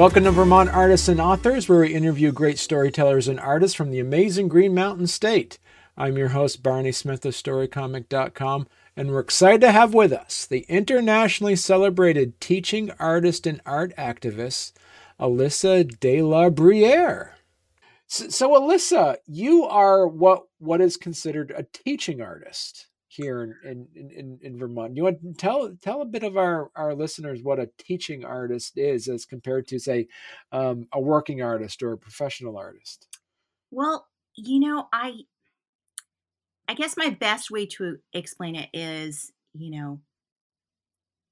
Welcome to Vermont Artists and Authors, where we interview great storytellers and artists from the amazing Green Mountain State. I'm your host, Barney Smith of StoryComic.com, and we're excited to have with us the internationally celebrated teaching artist and art activist, Alyssa Delabruere. So, so, Alyssa, you are what what is considered a teaching artist here in in, in, in Vermont. You want to tell tell a bit of our, our listeners what a teaching artist is as compared to say um, a working artist or a professional artist. Well, you know, I I guess my best way to explain it is, you know,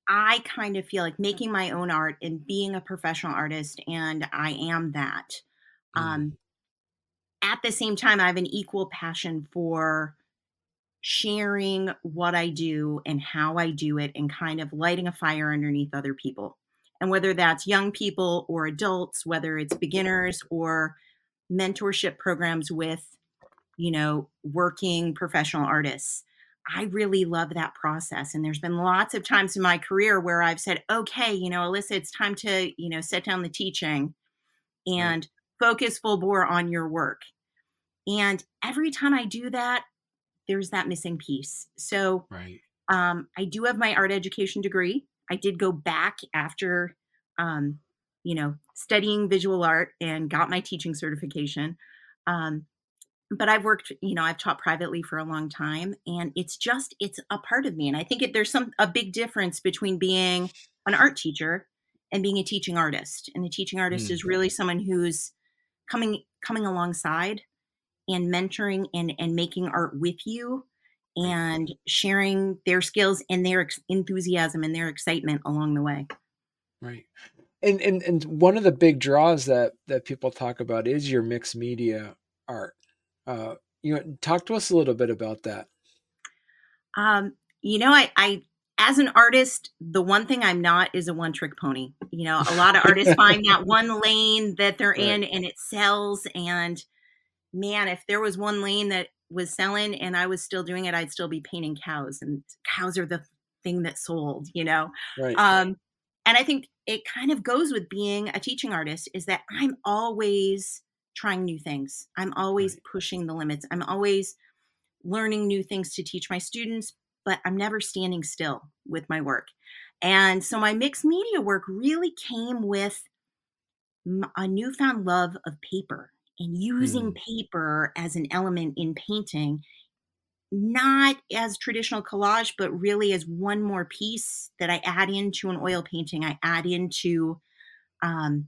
I kind of feel like making my own art and being a professional artist, and I am that. Mm. Um, at the same time, I have an equal passion for sharing what I do and how I do it and kind of lighting a fire underneath other people. And whether that's young people or adults, whether it's beginners or mentorship programs with, you know, working professional artists. I really love that process. And there's been lots of times in my career where I've said, okay, you know, Alyssa, it's time to, you know, set down the teaching and focus full bore on your work. And every time I do that, there's that missing piece. So right. um, I do have my art education degree. I did go back after, um, you know, studying visual art and got my teaching certification. Um, but I've worked, you know, I've taught privately for a long time, and it's just it's a part of me. And I think it, there's some a big difference between being an art teacher and being a teaching artist. And a teaching artist mm. is really someone who's coming coming alongside and mentoring and, and making art with you and sharing their skills and their ex- enthusiasm and their excitement along the way. Right. And, and and one of the big draws that that people talk about is your mixed media art. Uh, you know, talk to us a little bit about that. Um, you know, I, I as an artist, the one thing I'm not is a one trick pony. You know, a lot of artists find that one lane that they're right. in and it sells and man, if there was one lane that was selling and I was still doing it, I'd still be painting cows, and cows are the thing that sold, you know. Right. Um, and I think it kind of goes with being a teaching artist is that I'm always trying new things. I'm always right. pushing the limits. I'm always learning new things to teach my students, but I'm never standing still with my work. And so my mixed media work really came with a newfound love of paper and using mm. paper as an element in painting not as traditional collage but really as one more piece that i add into an oil painting i add into um,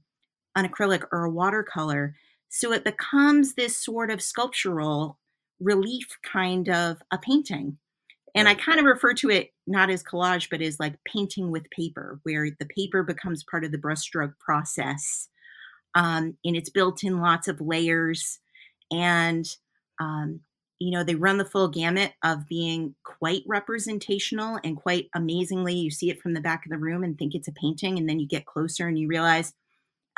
an acrylic or a watercolor so it becomes this sort of sculptural relief kind of a painting and right. i kind of refer to it not as collage but as like painting with paper where the paper becomes part of the brushstroke process um, and it's built in lots of layers and um, you know they run the full gamut of being quite representational and quite amazingly you see it from the back of the room and think it's a painting and then you get closer and you realize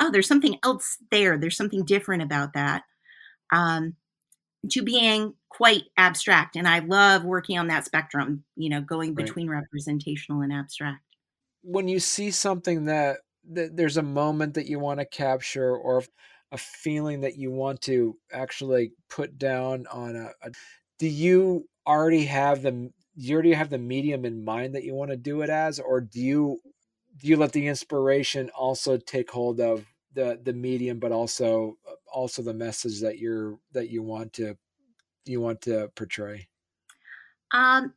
oh there's something else there. There's something different about that. Um, to being quite abstract and i love working on that spectrum you know going between right. representational and abstract. When you see something that that there's a moment that you want to capture or a feeling that you want to actually put down on a, a do you already have the you already have the medium in mind that you want to do it as? Or do you do you let the inspiration also take hold of the the medium but also also the message that you're that you want to you want to portray? Um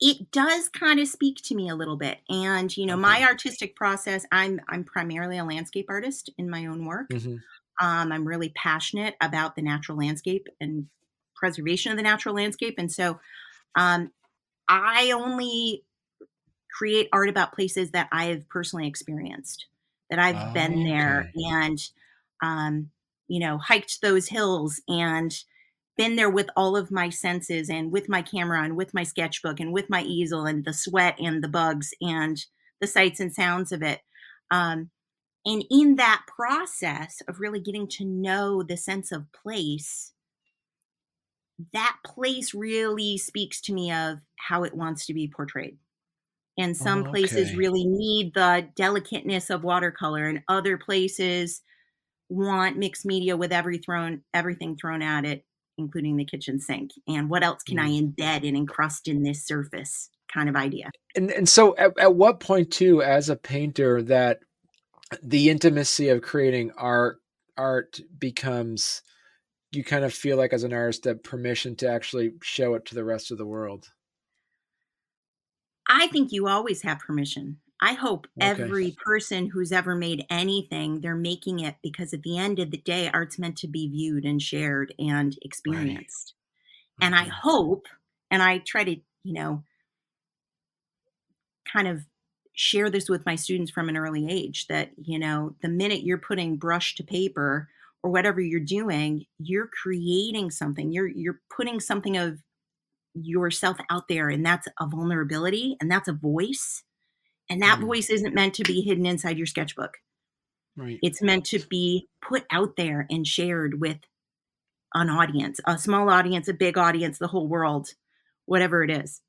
it does kind of speak to me a little bit and you know okay. my artistic process i'm i'm primarily a landscape artist in my own work mm-hmm. um, i'm really passionate about the natural landscape and preservation of the natural landscape and so um, i only create art about places that i have personally experienced that i've oh, been there okay. and um, you know hiked those hills and been there with all of my senses and with my camera and with my sketchbook and with my easel and the sweat and the bugs and the sights and sounds of it. Um, and in that process of really getting to know the sense of place, that place really speaks to me of how it wants to be portrayed. And some Oh, places really need the delicateness of watercolor, and other places want mixed media with every thrown everything thrown at it, including the kitchen sink. And what else can I Mm. embed and encrust in this surface kind of idea. And and so at, at what point too, as a painter, that the intimacy of creating art art becomes you kind of feel like as an artist that permission to actually show it to the rest of the world. I think you always have permission. I hope Okay. every person who's ever made anything, they're making it because at the end of the day, art's meant to be viewed and shared and Right. experienced. And I Mhm. hope, and I try to, you know, kind of share this with my students from an early age that, you know, the minute you're putting brush to paper or whatever you're doing, you're creating something. You're you're putting something of yourself out there and that's a vulnerability and that's a voice. And that Mm. voice isn't meant to be hidden inside your sketchbook. Right. It's meant to be put out there and shared with an audience, a small audience, a big audience, the whole world, whatever it is.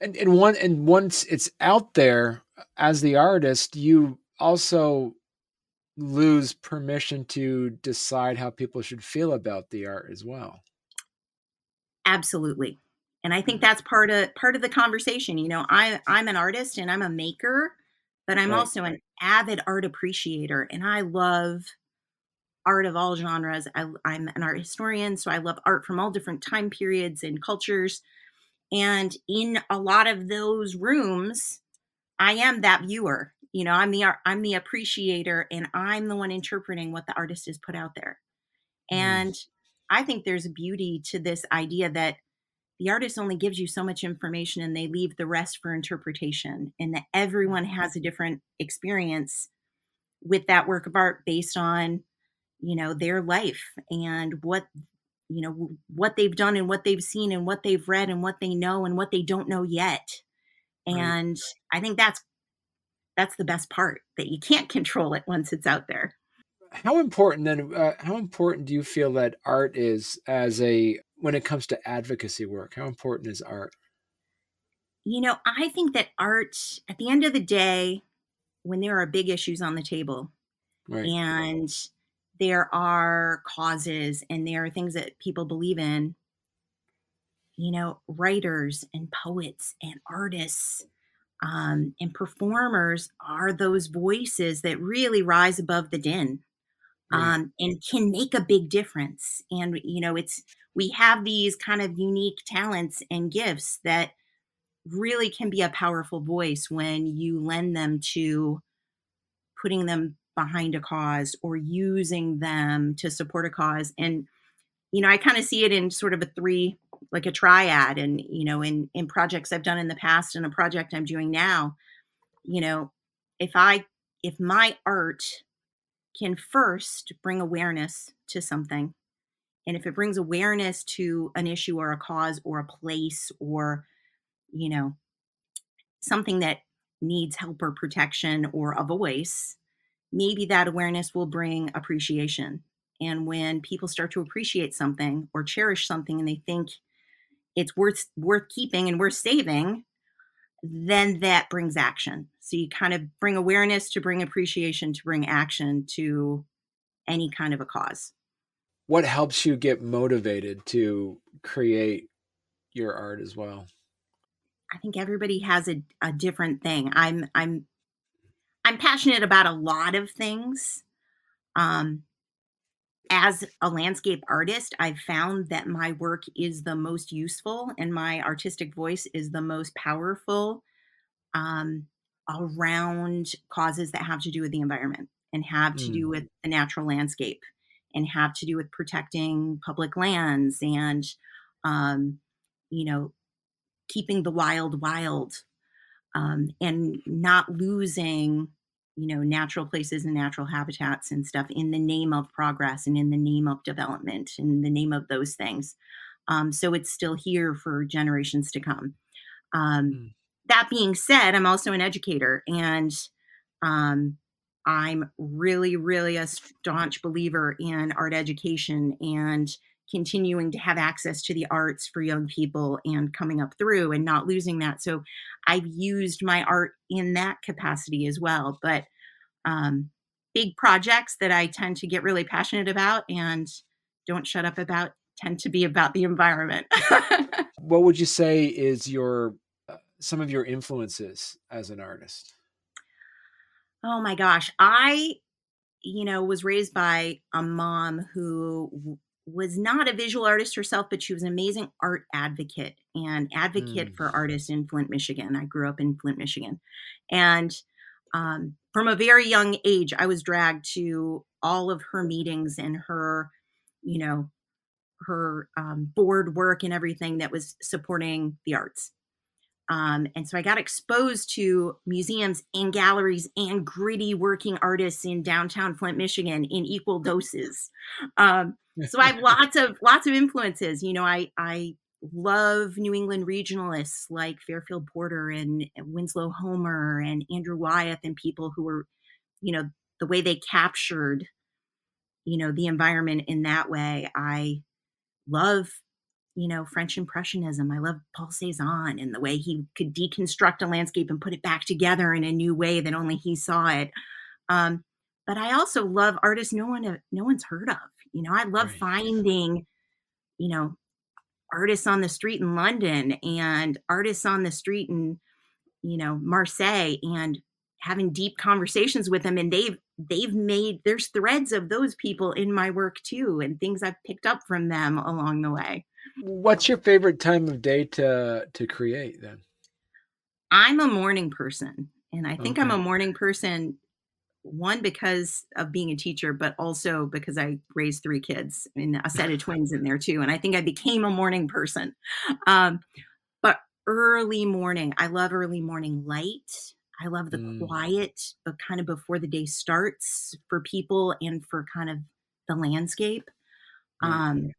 And and one and once it's out there as the artist, you also lose permission to decide how people should feel about the art as well. Absolutely. And I think that's part of part of the conversation. You know, I I'm an artist and I'm a maker, but I'm Right. also an avid art appreciator and I love art of all genres. I, I'm an art historian, so I love art from all different time periods and cultures. And in a lot of those rooms, I am that viewer. You know, I'm the art, I'm the appreciator, and I'm the one interpreting what the artist has put out there. Mm. And I think there's beauty to this idea that the artist only gives you so much information and they leave the rest for interpretation, and that everyone has a different experience with that work of art based on you know their life and what you know what they've done and what they've seen and what they've read and what they know and what they don't know yet. Right. and i think that's that's the best part that you can't control it once it's out there. How important then uh, how important do you feel that art is as a when it comes to advocacy work? How important is art? you know i think that art at the end of the day when there are big issues on the table Right. and there are causes and there are things that people believe in you know writers and poets and artists um, and performers are those voices that really rise above the din. Um, and can make a big difference. And you know it's we have these kind of unique talents and gifts that really can be a powerful voice when you lend them to putting them behind a cause or using them to support a cause. And you know i kind of see it in sort of a three like a triad and you know in in projects i've done in the past and a project i'm doing now you know if i if my art can first bring awareness to something. And if it brings awareness to an issue or a cause or a place or you know something that needs help or protection or a voice maybe that awareness will bring appreciation. And when people start to appreciate something or cherish something and they think it's worth worth keeping and worth saving then that brings action so you kind of bring awareness to bring appreciation to bring action to any kind of a cause What helps you get motivated to create your art as well? I think everybody has a, a different thing. I'm I'm I'm passionate about a lot of things. Um as a landscape artist, I've found that my work is the most useful and my artistic voice is the most powerful um, around causes that have to do with the environment and have to do Mm. with the natural landscape and have to do with protecting public lands and um, you know keeping the wild wild um, and not losing you know natural places and natural habitats and stuff in the name of progress and in the name of development and in the name of those things um, so it's still here for generations to come um, Mm. that being said i'm also an educator and um, i'm really really a staunch believer in art education and continuing to have access to the arts for young people and coming up through and not losing that. So I've used my art in that capacity as well. But um, big projects that I tend to get really passionate about and don't shut up about tend to be about the environment. what would you say is your uh, some of your influences as an artist? Oh my gosh, I you know was raised by a mom who was not a visual artist herself, but she was an amazing art advocate and advocate mm. for artists in Flint, Michigan. I grew up in Flint, Michigan. And um, from a very young age, I was dragged to all of her meetings and her, you know, her um, board work and everything that was supporting the arts. Um, and so I got exposed to museums and galleries and gritty working artists in downtown Flint, Michigan in equal doses. Um, so I have lots of lots of influences. You know, I I love New England regionalists like Fairfield Porter and Winslow Homer and Andrew Wyeth and people who were, you know, the way they captured, you know, the environment in that way. I love, you know, French Impressionism. I love Paul Cezanne and the way he could deconstruct a landscape and put it back together in a new way that only he saw it. Um, but I also love artists no one no one's heard of. You know, I love right. finding, you know, artists on the street in London and artists on the street in, you know, Marseille and having deep conversations with them and they've they've made there's threads of those people in my work too and things I've picked up from them along the way. What's your favorite time of day to to create then? I'm a morning person and I think okay. I'm a morning person one because of being a teacher but also because i raised three kids and a set of twins in there too and i think i became a morning person. Um, but early morning i love early morning light. I love the mm. quiet but kind of before the day starts for people and for kind of the landscape. Um,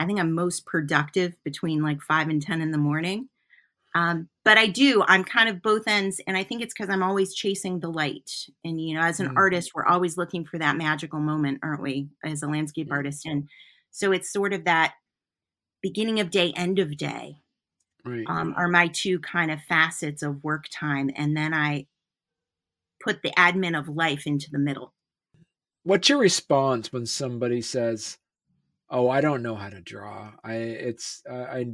i think i'm most productive between like 5 and 10 in the morning um, but I do, I'm kind of both ends. And I think it's because I'm always chasing the light. And, you know, as an mm. artist, we're always looking for that magical moment, aren't we, as a landscape artist? And so it's sort of that beginning of day, end of day right. um, are my two kind of facets of work time. And then I put the admin of life into the middle. What's your response when somebody says, "Oh, I don't know how to draw. I it's uh, I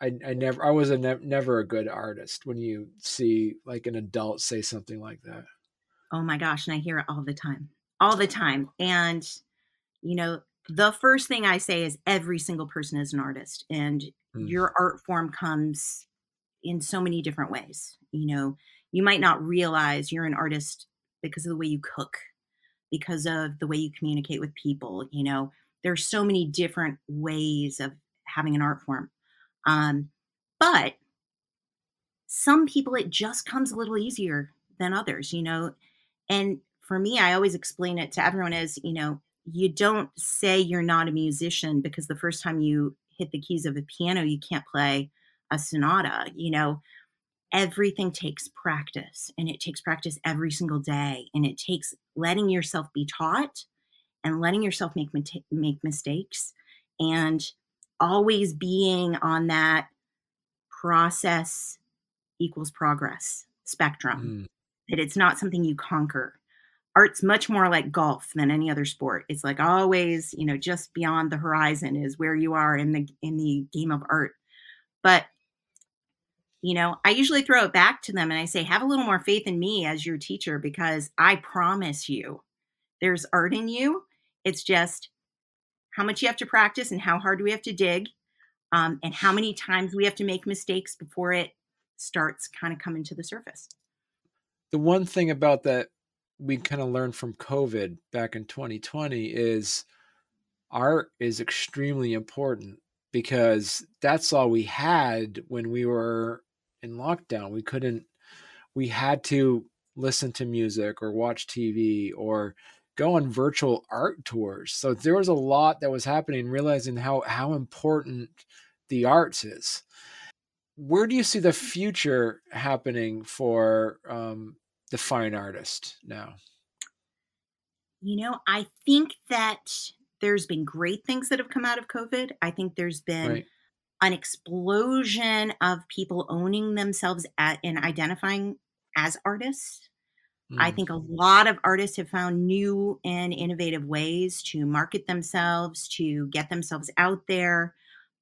I, I never I was a ne- never a good artist when you see like an adult say something like that. Oh my gosh, and I hear it all the time. All the time. And you know, the first thing I say is every single person is an artist and mm. your art form comes in so many different ways. You know, you might not realize you're an artist because of the way you cook, because of the way you communicate with people, you know. There's so many different ways of having an art form um, but some people, it just comes a little easier than others, you know. And for me, I always explain it to everyone as, you know, you don't say you're not a musician because the first time you hit the keys of a piano, you can't play a sonata, you know. Everything takes practice and it takes practice every single day. And it takes letting yourself be taught and letting yourself make, make mistakes and always being on that process equals progress spectrum. Mm. That it's not something you conquer. Art's much more like golf than any other sport. It's like always, you know, just beyond the horizon is where you are in the in the game of art. But you know, I usually throw it back to them and I say, have a little more faith in me as your teacher because I promise you there's art in you. It's just how much you have to practice and how hard we have to dig um, and how many times we have to make mistakes before it starts kind of coming to the surface. The one thing about that we kind of learned from covid back in 2020 is art is extremely important because that's all we had when we were in lockdown. We couldn't we had to listen to music or watch tv or go on virtual art tours. So there was a lot that was happening, realizing how how important the arts is. Where do you see the future happening for um, the fine artist now? You know, I think that there's been great things that have come out of COVID. I think there's been Right. an explosion of people owning themselves at, and identifying as artists. I Mm. think a lot of artists have found new and innovative ways to market themselves, to get themselves out there,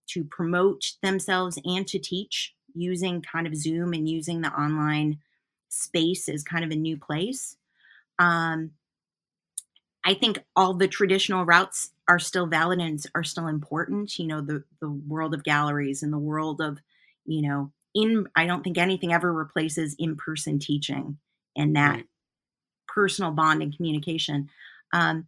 to promote themselves, and to teach using kind of Zoom and using the online space as kind of a new place. Um, I think all the traditional routes are still valid and are still important. You know, the the world of galleries and the world of, you know, in I don't think anything ever replaces in-person teaching and that Right. Personal bond and communication. Um,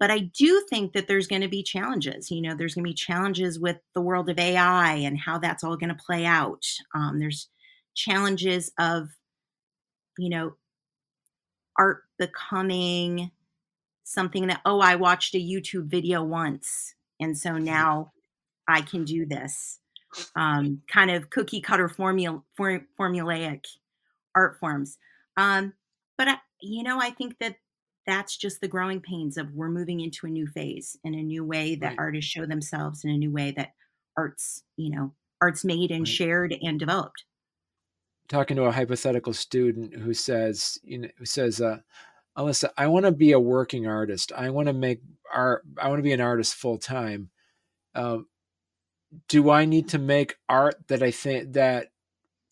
but I do think that there's going to be challenges. You know, there's going to be challenges with the world of AI and how that's all going to play out. Um, there's challenges of, you know, art becoming something that, oh, I watched a YouTube video once. And so now I can do this um, kind of cookie cutter formula, for, formulaic art forms. Um, but, I, you know, I think that that's just the growing pains of we're moving into a new phase and a new way that Right. artists show themselves in a new way that arts, you know, arts made and Right. shared and developed. talking to a hypothetical student who says, you know, who says, uh, Alyssa, I want to be a working artist. I want to make art. I want to be an artist full time. Um, do I need to make art that I think that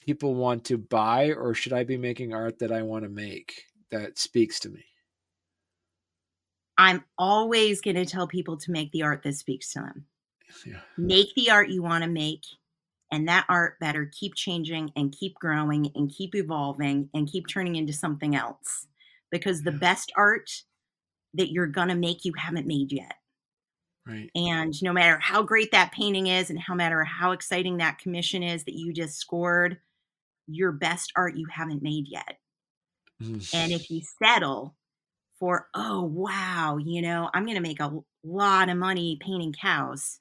people want to buy, or should I be making art that I want to make that speaks to me? I'm always going to tell people to make the art that speaks to them. Yeah. Make the art you want to make, and that art better keep changing and keep growing and keep evolving and keep turning into something else. Because the Yeah. best art that you're going to make, you haven't made yet. Right. And no matter how great that painting is and how matter how exciting that commission is that you just scored, your best art you haven't made yet. And if you settle for, oh, wow, you know, I'm going to make a lot of money painting cows.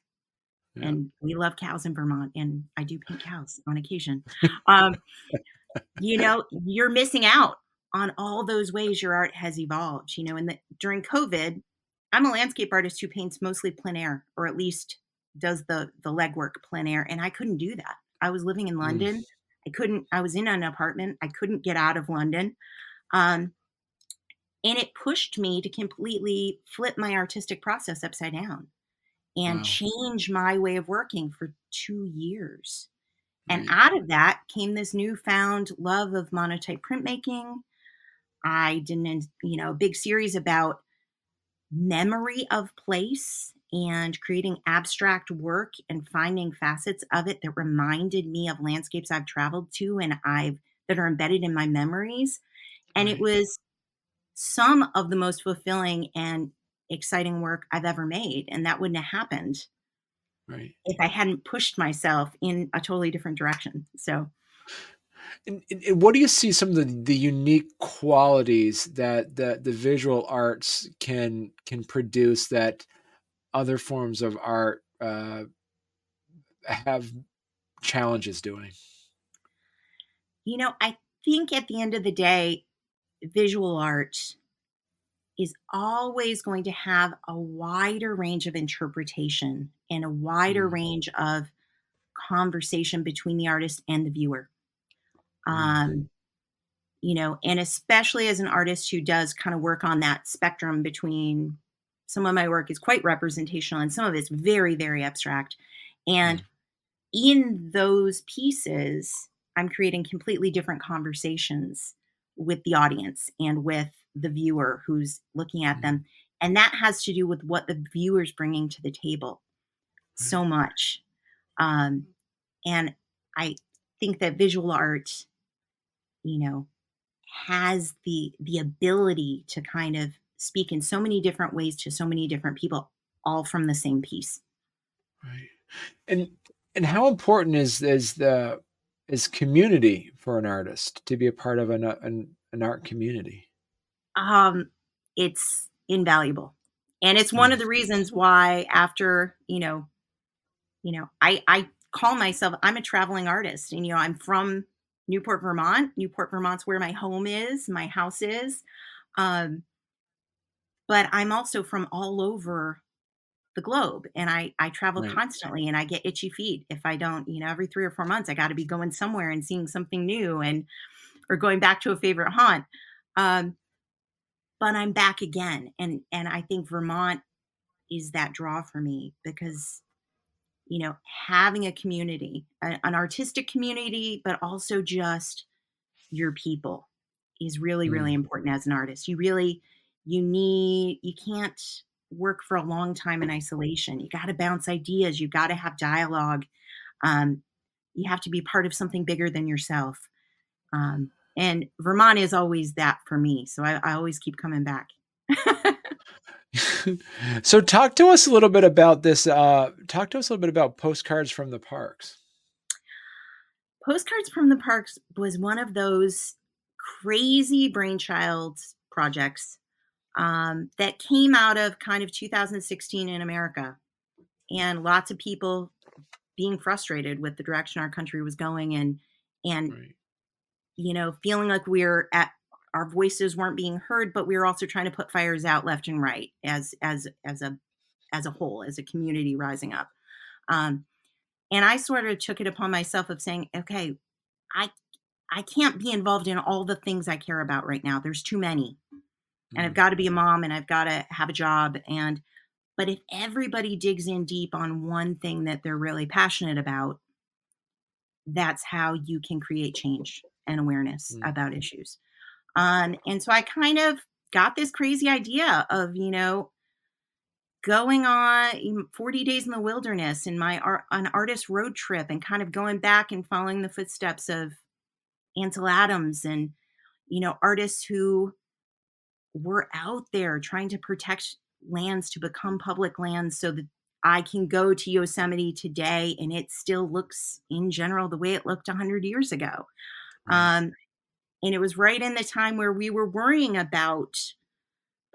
Yeah. And we love cows in Vermont, and I do paint cows on occasion. Um, you know, you're missing out on all those ways your art has evolved. You know, and the, during COVID, I'm a landscape artist who paints mostly plein air, or at least does the the legwork plein air, and I couldn't do that. I was living in Mm. London. I couldn't. I was in an apartment. I couldn't get out of London, um, and it pushed me to completely flip my artistic process upside down and Wow. change my way of working for two years. And Right. out of that came this newfound love of monotype printmaking. I did an, you know, a big series about memory of place and creating abstract work and finding facets of it that reminded me of landscapes I've traveled to and I've that are embedded in my memories. And it was some of the most fulfilling and exciting work I've ever made. And that wouldn't have happened Right. if I hadn't pushed myself in a totally different direction. So And, and, and what do you see some of the, the unique qualities that that the visual arts can can produce that other forms of art uh, have challenges doing? You know, I think at the end of the day, visual art is always going to have a wider range of interpretation and a wider Mm. range of conversation between the artist and the viewer. Mm. Um, you know, and especially as an artist who does kind of work on that spectrum between some of my work is quite representational and some of it's very, very abstract. And in those pieces, I'm creating completely different conversations with the audience and with the viewer who's looking at Mhm. them. And that has to do with what the viewer's bringing to the table so much. Um, and I think that visual art, you know, has the the ability to kind of speak in so many different ways to so many different people, all from the same piece. Right. And and how important is is the is community for an artist to be a part of an an, an art community? Um, it's invaluable, and it's one of the reasons why after you know, you know, I I call myself I'm a traveling artist, and you know I'm from Newport, Vermont. Newport, Vermont's where my home is, my house is. Um, but I'm also from all over the globe and I I travel Right. constantly and I get itchy feet if I don't, you know, every 3 or 4 months I got to be going somewhere and seeing something new and or going back to a favorite haunt. Um, but I'm back again and and I think Vermont is that draw for me because you know, having a community, a- an artistic community, but also just your people is really, really Mm. important as an artist. You really, you need, you can't work for a long time in isolation. You got to bounce ideas. You got to have dialogue. Um, you have to be part of something bigger than yourself. Um, and Vermont is always that for me. So I, I always keep coming back. so talk to us a little bit about this uh talk to us a little bit about postcards from the parks Postcards from the Parks was one of those crazy brainchild projects um, that came out of kind of 2016 in America. And lots of people being frustrated with the direction our country was going and and right. you know feeling like we're at our voices weren't being heard but we were also trying to put fires out left and right as as as a as a whole as a community rising up. Um, and i sort of took it upon myself of saying okay i i can't be involved in all the things i care about right now. There's too many and i've Mm. got to be a mom and i've got to have a job and but if everybody digs in deep on one thing that they're really passionate about that's how you can create change and awareness Mm. about issues um, and so i kind of got this crazy idea of you know going on 40 days in the wilderness in my art, an artist road trip and kind of going back and following the footsteps of ansel adams and you know artists who were out there trying to protect lands to become public lands so that I can go to Yosemite today and it still looks in general the way it looked 100 years ago. Um, and it was right in the time where we were worrying about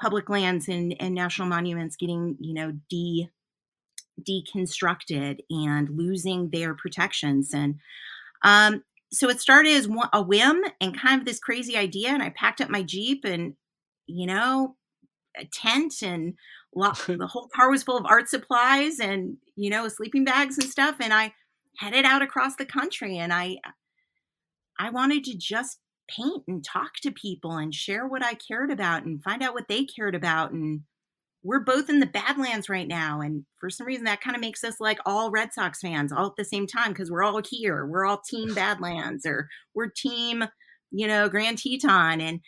public lands and, and national monuments getting, you know, de deconstructed and losing their protections. And um, so it started as a whim and kind of this crazy idea. And I packed up my Jeep and, you know, a tent and the whole car was full of art supplies and, you know, sleeping bags and stuff. And I headed out across the country and I, uh, I wanted to just paint and talk to people and share what I cared about and find out what they cared about. And we're both in the Badlands right now. And for some reason, that kind of makes us like all Red Sox fans all at the same time because we're all here. We're all team Badlands or we're team, you know, Grand Teton. And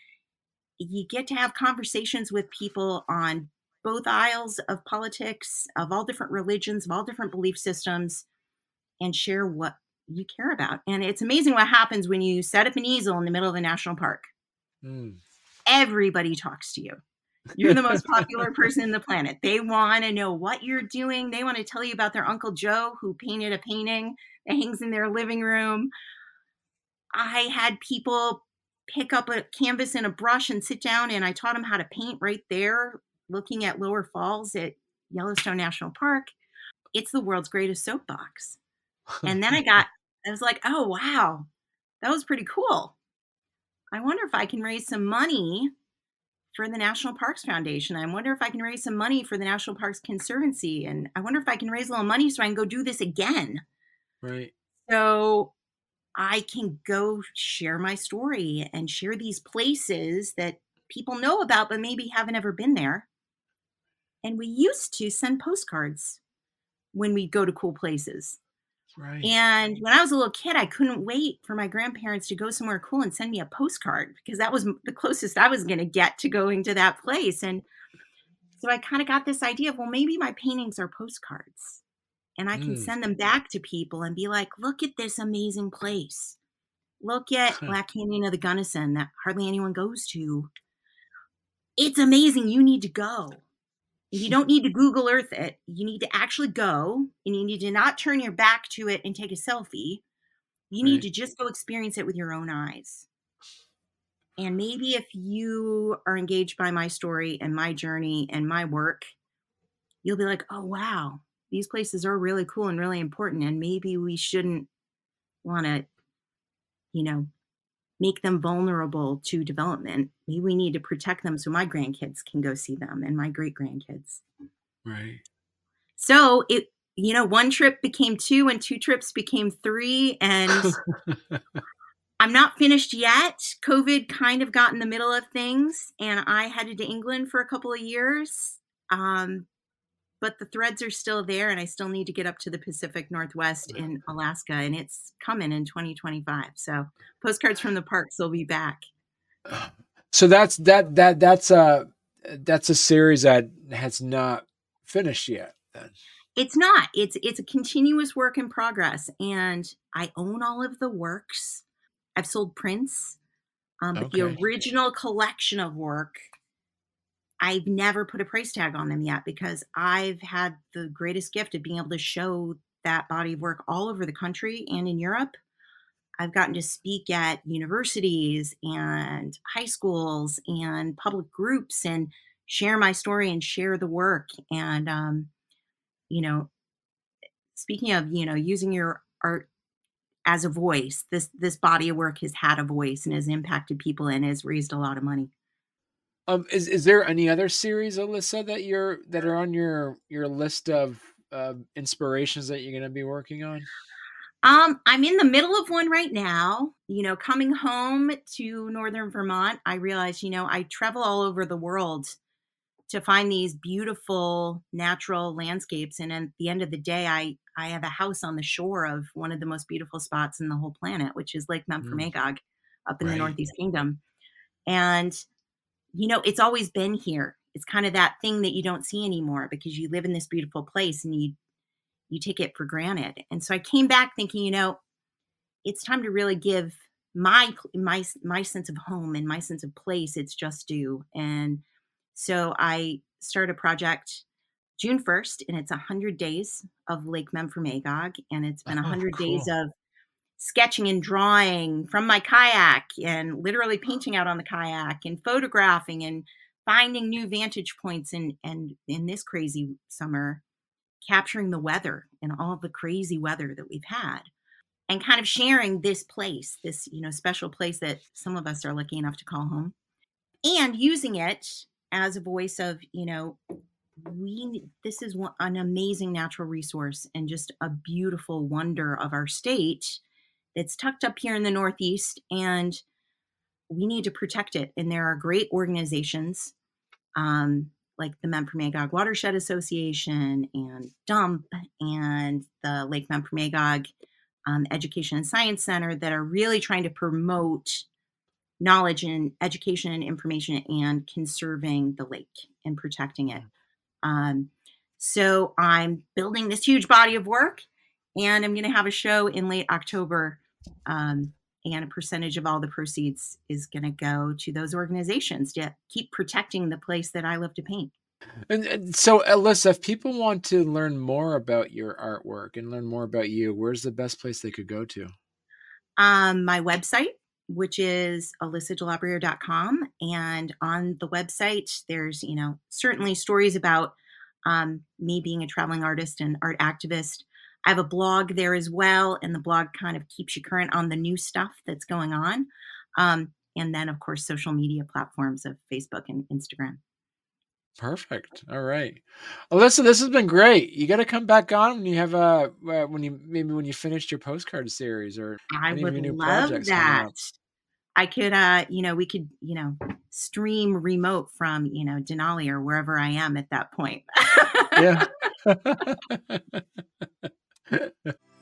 you get to have conversations with people on both aisles of politics, of all different religions, of all different belief systems, and share what you care about. And it's amazing what happens when you set up an easel in the middle of a national park. Mm. Everybody talks to you. You're the most popular person in the planet. They want to know what you're doing. They want to tell you about their Uncle Joe who painted a painting that hangs in their living room. I had people pick up a canvas and a brush and sit down, and I taught them how to paint right there, looking at Lower Falls at Yellowstone National Park. It's the world's greatest soapbox. And then I got, I was like, oh, wow, that was pretty cool. I wonder if I can raise some money for the National Parks Foundation. I wonder if I can raise some money for the National Parks Conservancy. And I wonder if I can raise a little money so I can go do this again. right So I can go share my story and share these places that people know about, but maybe haven't ever been there. And we used to send postcards when we go to cool places. right And when I was a little kid, I couldn't wait for my grandparents to go somewhere cool and send me a postcard because that was the closest I was going to get to going to that place. And so I kind of got this idea of, well, maybe my paintings are postcards and I can Mm. send them back to people and be like, look at this amazing place. Look at Black Canyon of the Gunnison that hardly anyone goes to. It's amazing. You need to go. You don't need to Google Earth it. You need to actually go and you need to not turn your back to it and take a selfie. You need Right. to just go experience it with your own eyes. And maybe if you are engaged by my story and my journey and my work, you'll be like, oh, wow, these places are really cool and really important. And maybe we shouldn't want to, you know, make them vulnerable to development. Maybe we need to protect them so my grandkids can go see them and my great grandkids. right So it, you know, one trip became two and two trips became three. And I'm not finished yet. COVID kind of got in the middle of things, and I headed to England for a couple of years. Um, but the threads are still there, and I still need to get up to the Pacific Northwest in Alaska, and it's coming in 2025. So postcards from the parks will be back. So that's that that that's a that's a series that has not finished yet. Then it's not. It's it's a continuous work in progress, and I own all of the works. I've sold prints, um, but okay. the original collection of work, I've never put a price tag on them yet because I've had the greatest gift of being able to show that body of work all over the country and in Europe. I've gotten to speak at universities and high schools and public groups and share my story and share the work. And, um, you know, speaking of, you know, using your art as a voice. This this body of work has had a voice and has impacted people and has raised a lot of money. Um, is is there any other series, Alyssa, that you're that are on your your list of uh, inspirations that you're going to be working on? Um, I'm in the middle of one right now. You know, coming home to northern Vermont, I realized, you know, I travel all over the world to find these beautiful natural landscapes and at the end of the day i i have a house on the shore of one of the most beautiful spots in the whole planet which is lake memphremagog mm. up in right. the northeast kingdom and you know it's always been here. It's kind of that thing that you don't see anymore because you live in this beautiful place and you you take it for granted. And so i came back thinking you know it's time to really give my my my sense of home and my sense of place its just due. And so I started a project June 1st, and it's 100 days of Lake Memphremagog, and it's been 100 oh, cool. days of sketching and drawing from my kayak and literally painting out on the kayak and photographing and finding new vantage points and and in this crazy summer capturing the weather and all the crazy weather that we've had and kind of sharing this place this you know special place that some of us are lucky enough to call home and using it as a voice of you know we this is one, an amazing natural resource and just a beautiful wonder of our state that's tucked up here in the northeast and we need to protect it and there are great organizations um, like the Memphremagog Watershed Association and DUMP and the Lake Memphremagog um, Education and Science Center that are really trying to promote knowledge and education and information and conserving the lake and protecting it. Um, so I'm building this huge body of work, and I'm going to have a show in late October. Um, and a percentage of all the proceeds is going to go to those organizations to keep protecting the place that I love to paint. And, and, so, Alyssa, if people want to learn more about your artwork and learn more about you, where's the best place they could go to? Um, my website, which is alyssadelabruere.com. And on the website, there's, you know, certainly stories about um, me being a traveling artist and art activist. I have a blog there as well, and the blog kind of keeps you current on the new stuff that's going on. Um, and then, of course, social media platforms of Facebook and Instagram. Perfect. All right, Alyssa, this has been great. You got to come back on when you have a uh, when you maybe when you finished your postcard series or I would love that. I could, uh, you know, we could, you know, stream remote from you know Denali or wherever I am at that point. yeah.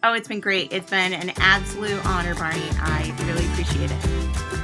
oh, it's been great. It's been an absolute honor, Barney. I really appreciate it.